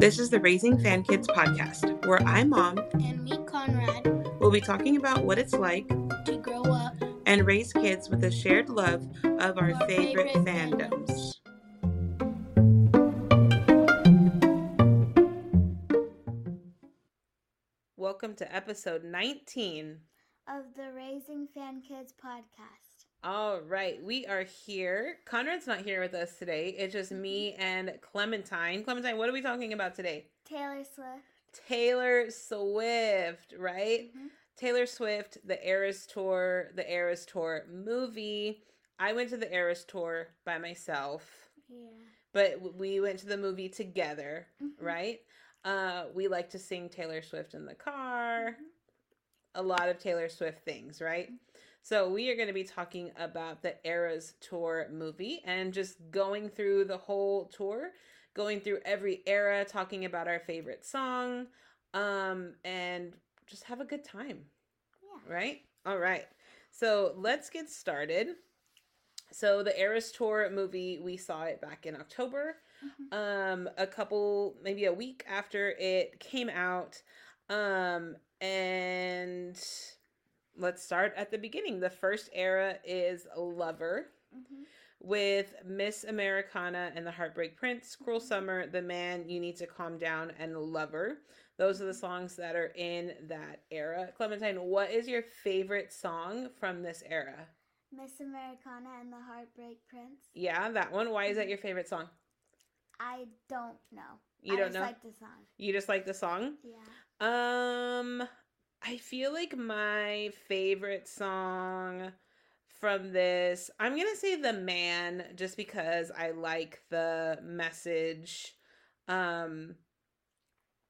This is the Raising Fan Kids podcast, where I, Mom, and me, Conrad, will be talking about what it's like to grow up and raise kids with a shared love of our, Our favorite, favorite fandoms. Welcome to episode 19. of the Raising Fan Kids podcast. All right, we are here. Conrad's not here with us today. It's just me and Clementine. Clementine, what are we talking about today? Taylor Swift. Taylor Swift, right? Mhm. Taylor Swift, the Eras Tour, the Eras Tour movie. I went to the Eras Tour by myself, Yeah. but we went to the movie together, Mhm. right? Uh, we like to sing Taylor Swift in the car, Mhm. a lot of Taylor Swift things, right? So we are going to be talking about the Eras Tour movie and just going through the whole tour, going through every era, talking about our favorite song, um, and just have a good time Yeah. right? All right. So let's get started. So the Eras Tour movie, we saw it back in October. Mhm. Um, a couple, maybe a week after it came out. Um, and let's start at the beginning. The first era is Lover Mhm. with Miss Americana and the Heartbreak Prince, Cruel Summer, The Man, You Need to Calm Down, and Lover. Those are the songs that are in that era. Clementine, what is your favorite song from this era? Miss Americana and the Heartbreak Prince. Yeah, that one. Why is that your favorite song? I don't know. You I don't just know? like the song. You just like the song? Yeah. Um, I feel like my favorite song from this, I'm gonna say The Man, just because I like the message. Um,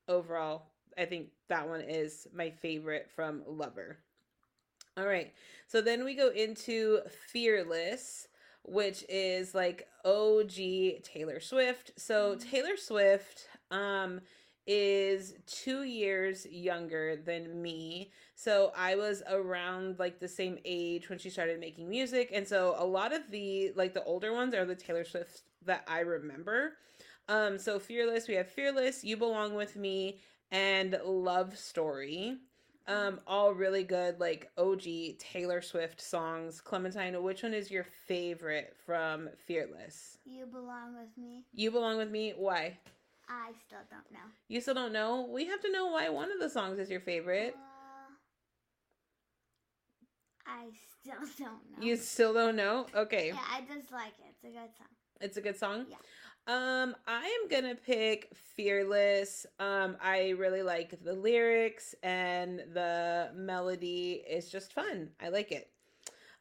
overall, I think that one is my favorite from Lover. All right, so then we go into Fearless, which is like OG Taylor Swift. So Mhm. Taylor Swift, um, is two years younger than me. So I was around like the same age when she started making music. And so a lot of the like the older ones are the Taylor Swifts that I remember. Um, so Fearless, we have Fearless, You Belong With Me, and Love Story. Um, all really good, like OG Taylor Swift songs. Clementine, which one is your favorite from Fearless? You belong with me. You Belong With Me, why? I still don't know. You still don't know? We have to know why one of the songs is your favorite. Uh, I still don't know. You still don't know? Okay. Yeah, I just like it. It's a good song. It's a good song. Yeah. Um, I am gonna pick Fearless. Um, I really like the lyrics and the melody is just fun. I like it.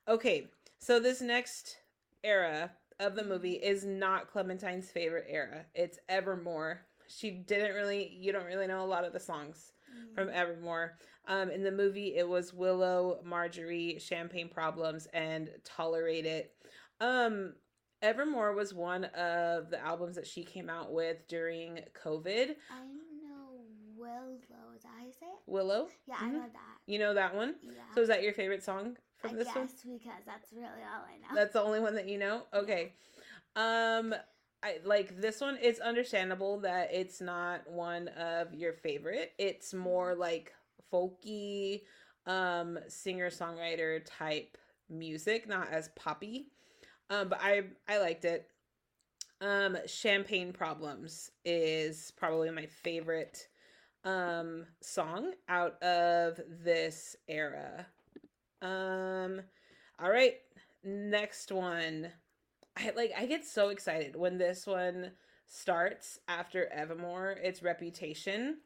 Okay, so this next era of the movie is not Clementine's favorite era. It's Evermore. She didn't really you don't really know a lot of the songs from Evermore. Um, in the movie, it was Willow, Marjorie, Champagne Problems, and Tolerate It. Um, Evermore was one of the albums that she came out with during COVID. Willow. Is that how you say it? Willow, Yeah, Mhm. I know that. you know that one. Yeah. So is that your favorite song from I this guess one? because that's really all I know. That's the only one that you know. Okay. Um, I like this one. It's understandable that it's not one of your favorite. It's more like folky, um, singer songwriter type music, not as poppy. Um, but I I liked it. Um, Champagne Problems is probably my favorite um song out of this era. Um all right, next one. I like I get so excited when this one starts after Evermore. It's Reputation.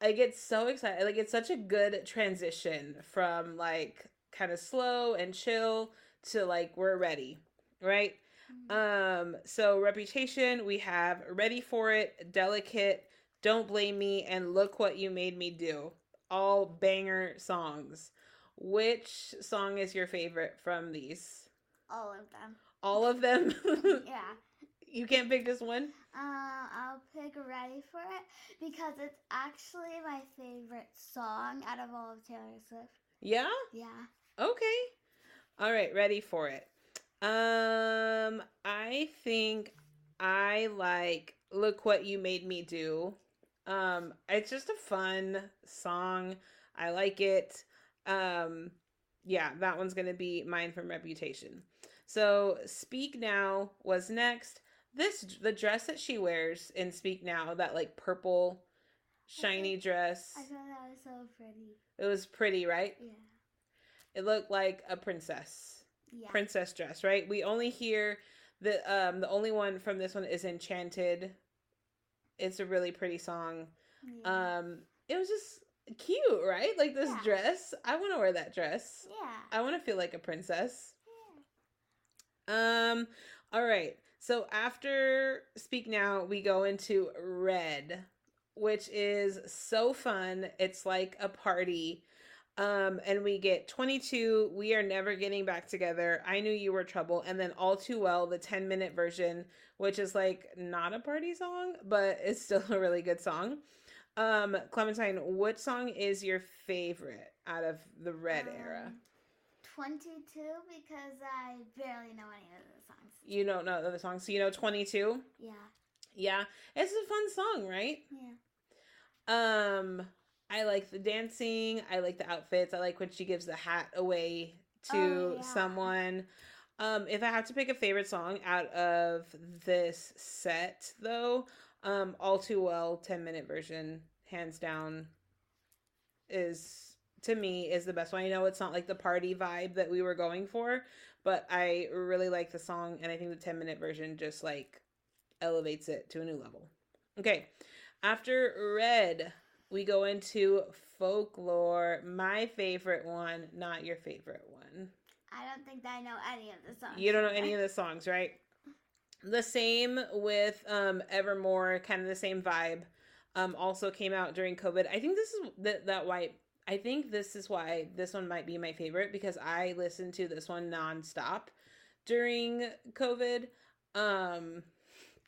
I get so excited. Like it's such a good transition from like kind of slow and chill to like we're ready, right? Mm. Um so Reputation, we have Ready for It, Delicate, Don't Blame Me and Look What You Made Me Do. All banger songs. Which song is your favorite from these? all of them. All of them? yeah. you can't pick just one? Uh, I'll pick Ready for It because it's actually my favorite song out of all of Taylor Swift. Yeah? Yeah. Okay. All right, ready for it. Um I think I like Look What You Made Me Do. Um, it's just a fun song. I like it. Um, yeah, that one's gonna be mine from Reputation. So Speak Now was next. This the dress that she wears in Speak Now, that like purple shiny dress. I thought that was so pretty. It was pretty, right? Yeah. It looked like a princess. Yeah. Princess dress, right? We only hear the um the only one from this one is Enchanted. It's a really pretty song. yeah. Um it was just cute, right? Like this Yeah. dress. I want to wear that dress. yeah. I want to feel like a princess. yeah. Um all right. So after Speak Now, we go into Red, which is so fun. It's like a party. Um and we get 22, we are never getting back together. I knew you were trouble and then all too well the 10 minute version, which is like not a party song, but it's still a really good song. Um Clementine, what song is your favorite out of the Red era? Um, 22 because I barely know any of the songs. You don't know the song, so you know 22? Yeah. Yeah, it's a fun song, right? Yeah. Um, I like the dancing. I like the outfits. I like when she gives the hat away to Oh, yeah. someone. Um, if I have to pick a favorite song out of this set, though, um, All Too Well, 10 minute version, hands down, is to me is the best one. I know it's not like the party vibe that we were going for, but I really like the song, and I think the 10 minute version just like elevates it to a new level. Okay, after Red, we go into folklore. My favorite one, not your favorite one. I don't think that I know any of the songs. You don't know any of the songs, right? The same with um Evermore, kind of the same vibe. Um also came out during COVID. I think this is that that why I think this is why this one might be my favorite because I listened to this one nonstop during COVID. Um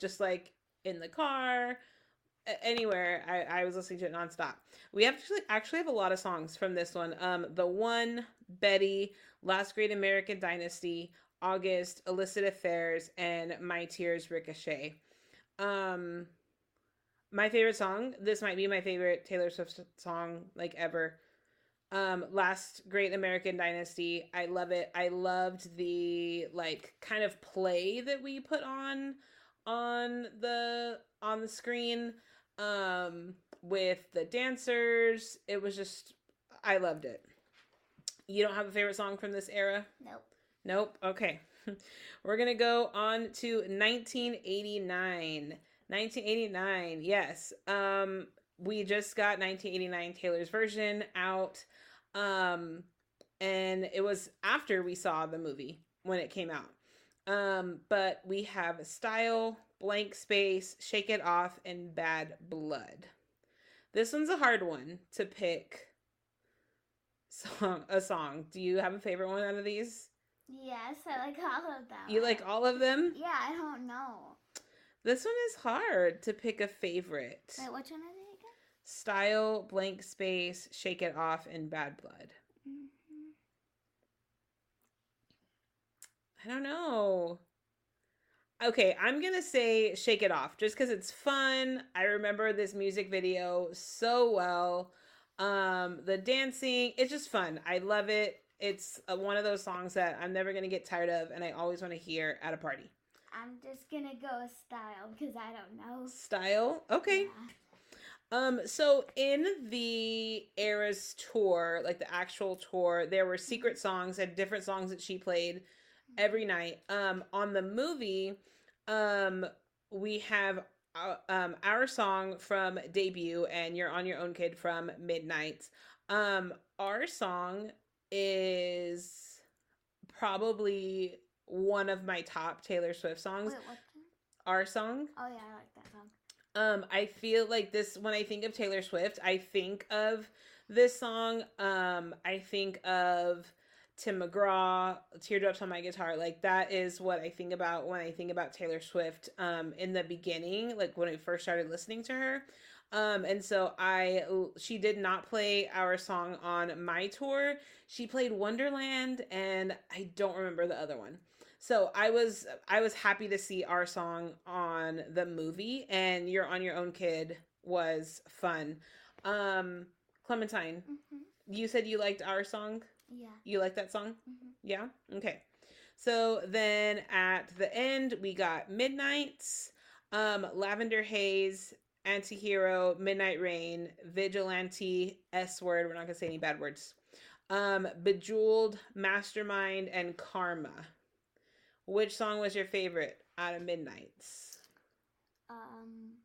just like in the car, anywhere I, I was listening to it nonstop. We actually actually have a lot of songs from this one. Um the one, Betty, Last Great American Dynasty, August, Illicit Affairs, and My Tears Ricochet. Um, my favorite song. This might be my favorite Taylor Swift song like ever. Um, Last Great American Dynasty. I love it. I loved the like kind of play that we put on on the on the screen um with the dancers. It was just I loved it. You don't have a favorite song from this era? Nope. Nope. Okay. We're going to go on to 1989. 1989. Yes. Um we just got 1989 Taylor's version out um and it was after we saw the movie when it came out. Um but we have Style, Blank Space, Shake It Off and Bad Blood. This one's a hard one to pick song a song. Do you have a favorite one out of these? Yes, I like all of them. You like all of them? Yeah, I don't know. This one is hard to pick a favorite. Wait, which one are they again? Style, blank space, shake it off, and bad blood. I don't know. Okay, I'm gonna say shake it off just because it's fun. I remember this music video so well. Um, the dancing, it's just fun. I love it. It's uh one of those songs that I'm never gonna get tired of, and I always want to hear at a party. I'm just gonna go with style because I don't know. Style, okay. Yeah. Um, so in the Eras tour, like the actual tour, there were secret songs and different songs that she played every night. Um, on the movie, um, we have uh, um our song from debut and you're on your own kid from midnight. Um, our song is probably one of my top Taylor Swift songs. Wait? Our song. Oh yeah, I like that song. Um, I feel like this when I think of Taylor Swift, I think of this song. Um, I think of Tim McGraw, Teardrops on My Guitar. Like that is what I think about when I think about Taylor Swift. Um, in the beginning, like when I first started listening to her. Um, and so I, she did not play our song on my tour. She played Wonderland, and I don't remember the other one. So I was I was happy to see our song on the movie and You're on Your Own Kid was fun. Um Clementine, hmm you said you liked our song? Yeah. You like that song? hmm Yeah? Okay. So then at the end we got Midnights, um Lavender Haze, Antihero, Midnight Rain, Vigilante, S word, we're not going to say any bad words. Um Bejeweled, Mastermind and Karma. Which song was your favorite out of Midnights? Um,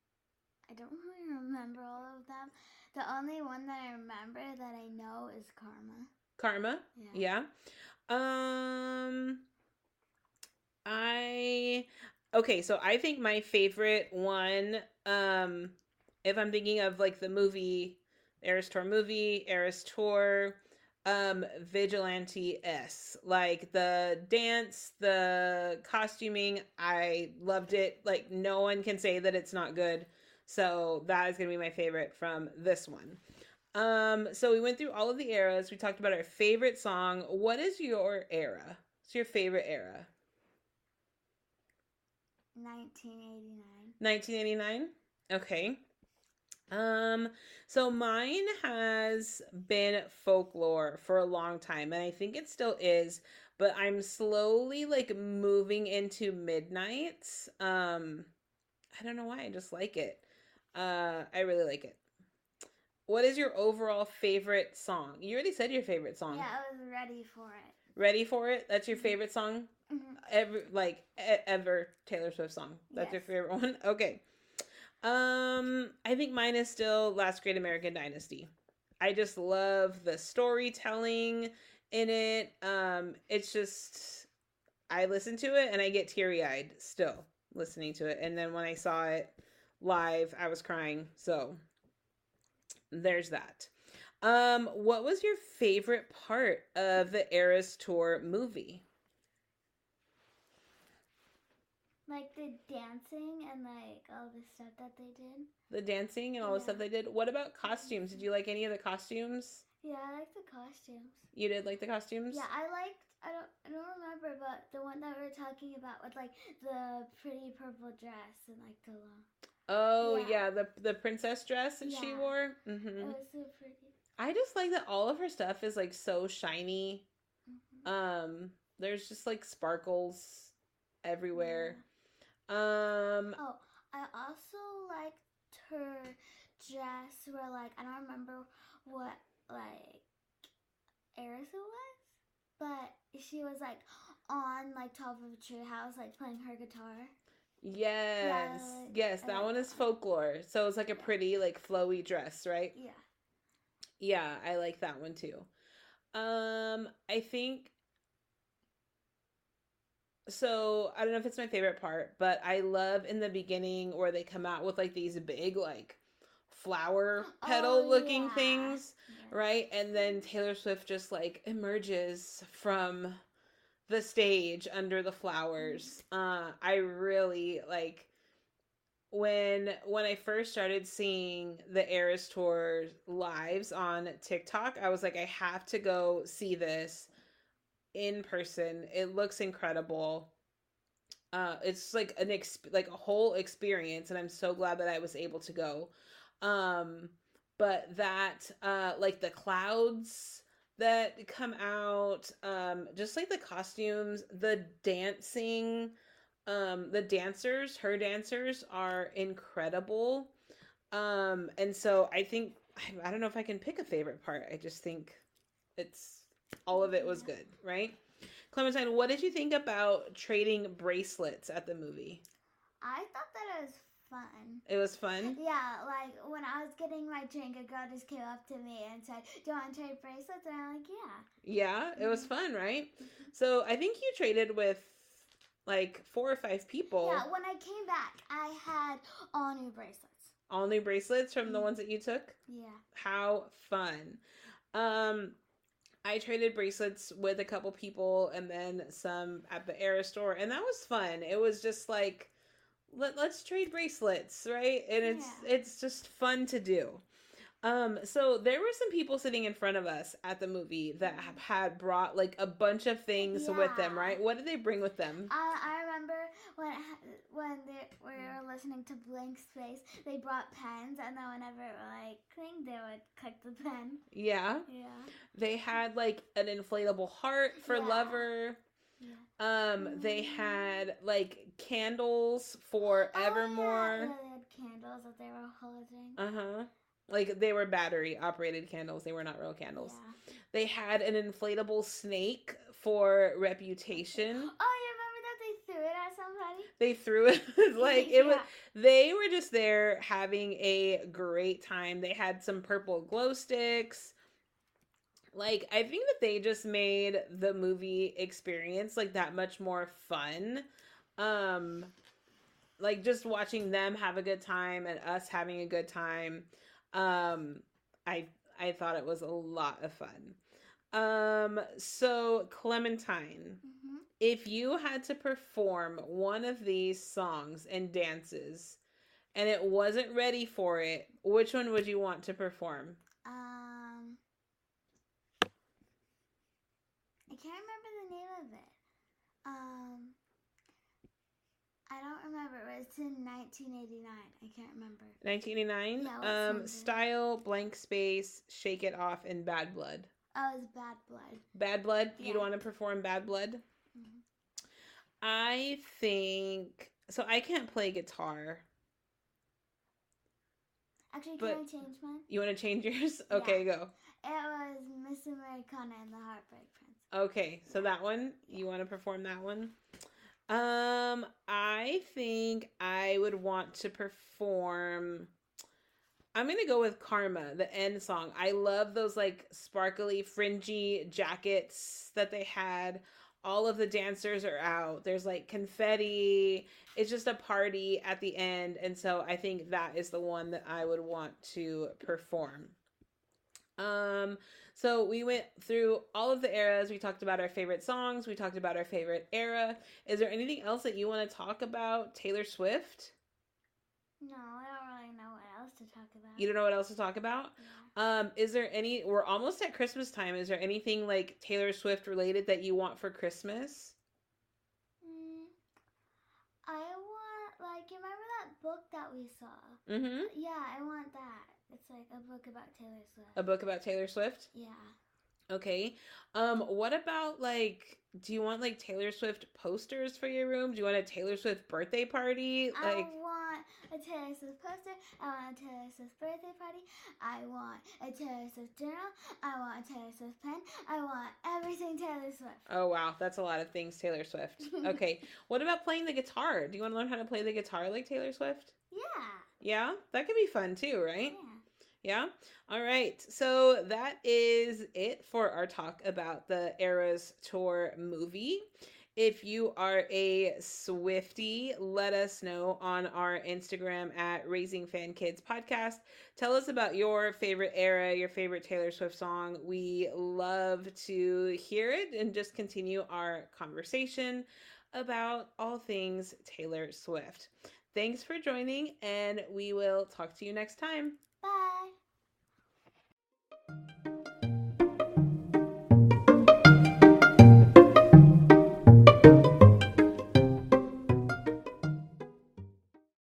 I don't really remember all of them. The only one that I remember that I know is Karma. Karma? Yeah. Yeah. Um I okay, so I think my favorite one um if I'm thinking of like the movie Eras Tour movie, Eras Tour um Vigilante S. Like the dance, the costuming, I loved it. Like no one can say that it's not good. So that is going to be my favorite from this one. Um, so we went through all of the eras. We talked about our favorite song. What is your era? What's your favorite era? 1989. 1989. Okay. Um, so mine has been folklore for a long time, and I think it still is, but I'm slowly like moving into midnights. Um, I don't know why, I just like it. Uh, I really like it. What is your overall favorite song? You already said your favorite song. Yeah, I was ready for it. Ready for it? That's your favorite song? hmm Ever like e- ever Taylor Swift song. That's your favorite one? Okay. Um I think mine is still Last Great American Dynasty. I just love the storytelling in it. Um it's just I listen to it and I get teary-eyed still listening to it. And then when I saw it live, I was crying. So there's that. Um what was your favorite part of the Eras Tour movie? Like the dancing and like all the stuff that they did. the dancing and all the stuff they did. What about costumes? Did you like any of the costumes? Yeah, I like the costumes. You did like the costumes? Yeah, I liked. I don't. I don't remember, but the one that we were talking about with like the pretty purple dress and like the long. Oh yeah, Yeah. the the princess dress that she wore. It hmm was so pretty. I just like that all of her stuff is like so shiny. Mhm. Um, there's just like sparkles everywhere. Um, Oh, I also liked her dress where like I don't remember what like Eris it was, but she was like on like top of a tree house like playing her guitar. Yes, like- yes, that one is folklore. So it's like a pretty like flowy dress, right? Yeah. Yeah, I like that one too. Um, I think so I don't know if it's my favorite part, but I love in the beginning where they come out with like these big like flower petal Oh, looking yeah. things, Yeah. right? And then Taylor Swift just like emerges from the stage under the flowers. Uh I really like when when I first started seeing the Eras Tour lives on TikTok, I was like, I have to go see this in person. It looks incredible. Uh, it's like an exp- like a whole experience, and I'm so glad that I was able to go. Um, but that uh, like the clouds that come out, um, just like the costumes, the dancing um the dancers her dancers are incredible. Um and so i think I, don't know if i can pick a favorite part. I just think it's all of it was good right? Clementine what did you think about trading bracelets at the movie? I thought that it was fun. it was fun Yeah, like when I was getting my drink, a girl just came up to me and said, "Do you want to trade bracelets?" And I'm like, "Yeah." yeah it was fun right so i think you traded with like four or five people Yeah, when I came back, I had all new bracelets. all new bracelets from the Mhm. ones that you took Yeah. how fun um i traded bracelets with a couple people and then some at the Eras Tour and that was fun it was just like let, let's trade bracelets right and it's Yeah. it's just fun to do Um, so there were some people sitting in front of us at the movie that have had brought like a bunch of things with them, right? What did they bring with them? I, I remember when when they we were listening to Blank Space, they brought pens, and then whenever it like cling, they would click the pen. Yeah. Yeah. They had like an inflatable heart for Yeah. Lover. Yeah. Um, they had like candles for Oh. Evermore. Yeah, they had candles that they were holding. Uh huh. Like they were battery operated candles. They were not real candles. Yeah. They had an inflatable snake for Reputation. Oh, you remember that they threw it at somebody? They threw it like it was. They were just there having a great time. They had some purple glow sticks. Like I think that they just made the movie experience like that much more fun. Um like just watching them have a good time and us having a good time. Um I I thought it was a lot of fun. Um so Clementine, hmm if you had to perform one of these songs and dances and it wasn't ready for it, which one would you want to perform? Um, I can't remember the name of it. Um, I don't remember. It was in 1989. I can't remember. 1989? Yeah, um song is it? Style, Blank Space, Shake It Off and Bad Blood. Oh, it was Bad Blood. Bad Blood? You don't want to perform Bad Blood? Mhm. I think so I can't play guitar. Actually, can I change mine? You want to change yours? Okay, go. It was Miss Americana and the Heartbreak Prince. Okay, so that one, you want to perform that one? Um, I think I would want to perform I'm to go with Karma, the end song. I love those like sparkly fringy jackets that they had. All of the dancers are out. There's like confetti. It's just a party at the end, and so I think that is the one that I would want to perform. Um, so we went through all of the eras. We talked about our favorite songs. We talked about our favorite era. Is there anything else that you want to talk about Taylor Swift? No, I don't really know what else to talk about. You don't know what else to talk about? Yeah. Um, is there any we're almost at Christmas time. Is there anything like Taylor Swift related that you want for Christmas? Mm, I want, like, you remember that book that we saw? Mm-hmm. Yeah, I want that. It's like a book about Taylor Swift. A book about Taylor Swift? yeah. Okay. Um, what about like do you want like Taylor Swift posters for your room? Do you want a Taylor Swift birthday party? I want a Taylor Swift poster. I want a Taylor Swift birthday party. I want a Taylor Swift journal. I want a Taylor Swift pen. I want everything Taylor Swift. Oh wow, that's a lot of things Taylor Swift. Okay. what about playing the guitar? Do you want to learn how to play the guitar like Taylor Swift? Yeah. Yeah, that could be fun too, right? Yeah. Yeah. All right. So that is it for our talk about the Eras Tour movie. If you are a Swiftie, let us know on our Instagram at Raising Fan Kids Podcast. Tell us about your favorite era, your favorite Taylor Swift song. We love to hear it and just continue our conversation about all things Taylor Swift. Thanks for joining, and we will talk to you next time. Bye.